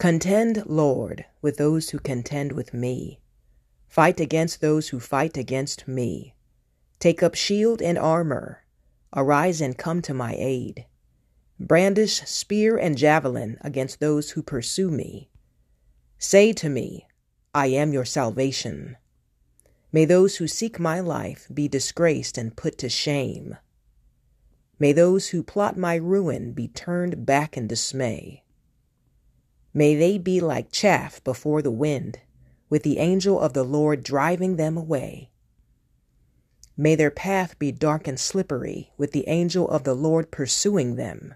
Contend, Lord, with those who contend with me. Fight against those who fight against me. Take up shield and armor. Arise and come to my aid. Brandish spear and javelin against those who pursue me. Say to me, I am your salvation. May those who seek my life be disgraced and put to shame. May those who plot my ruin be turned back in dismay. May they be like chaff before the wind, with the angel of the Lord driving them away. May their path be dark and slippery, with the angel of the Lord pursuing them.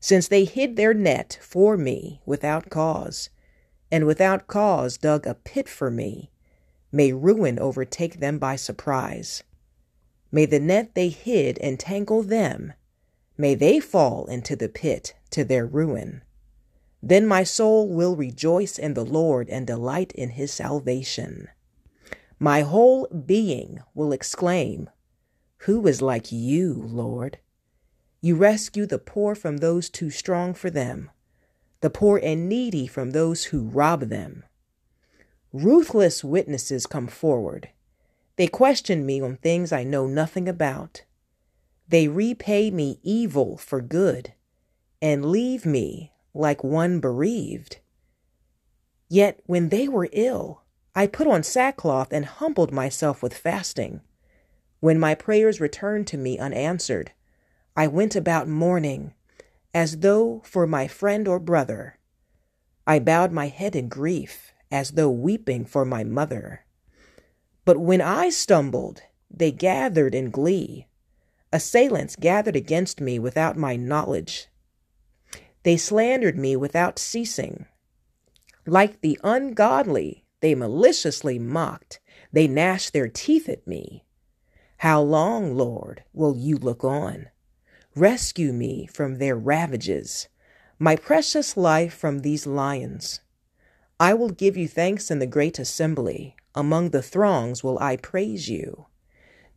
Since they hid their net for me without cause, and without cause dug a pit for me, may ruin overtake them by surprise. May the net they hid entangle them, may they fall into the pit to their ruin. Then my soul will rejoice in the Lord and delight in his salvation. My whole being will exclaim, Who is like you, Lord? You rescue the poor from those too strong for them, the poor and needy from those who rob them. Ruthless witnesses come forward. They question me on things I know nothing about. They repay me evil for good and leave me like one bereaved. Yet when they were ill, I put on sackcloth and humbled myself with fasting. When my prayers returned to me unanswered, I went about mourning, as though for my friend or brother. I bowed my head in grief, as though weeping for my mother. But when I stumbled, they gathered in glee. Assailants gathered against me without my knowledge. They slandered me without ceasing. Like the ungodly, they maliciously mocked. They gnashed their teeth at me. How long, Lord, will you look on? Rescue me from their ravages, my precious life from these lions. I will give you thanks in the great assembly. Among the throngs will I praise you.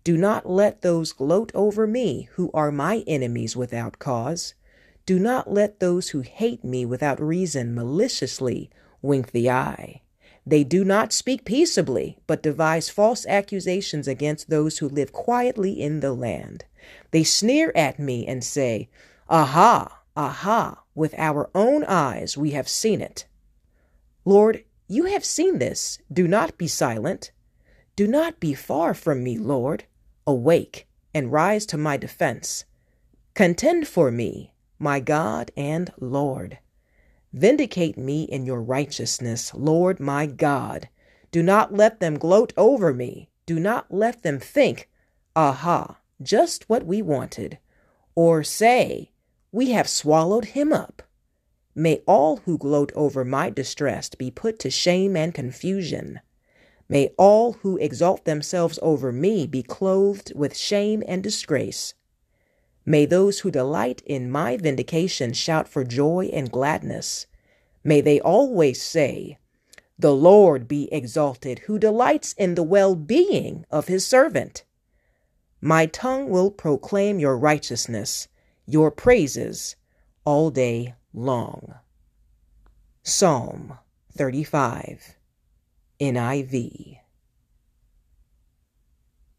Do not let those gloat over me who are my enemies without cause. Do not let those who hate me without reason maliciously wink the eye. They do not speak peaceably, but devise false accusations against those who live quietly in the land. They sneer at me and say, Aha, aha, with our own eyes we have seen it. Lord, you have seen this. Do not be silent. Do not be far from me, Lord. Awake and rise to my defense. Contend for me my God and Lord. Vindicate me in your righteousness, Lord my God. Do not let them gloat over me. Do not let them think, aha, just what we wanted, or say, we have swallowed him up. May all who gloat over my distress be put to shame and confusion. May all who exalt themselves over me be clothed with shame and disgrace. May those who delight in my vindication shout for joy and gladness. May they always say, The Lord be exalted, who delights in the well being of his servant. My tongue will proclaim your righteousness, your praises, all day long. Psalm 35 NIV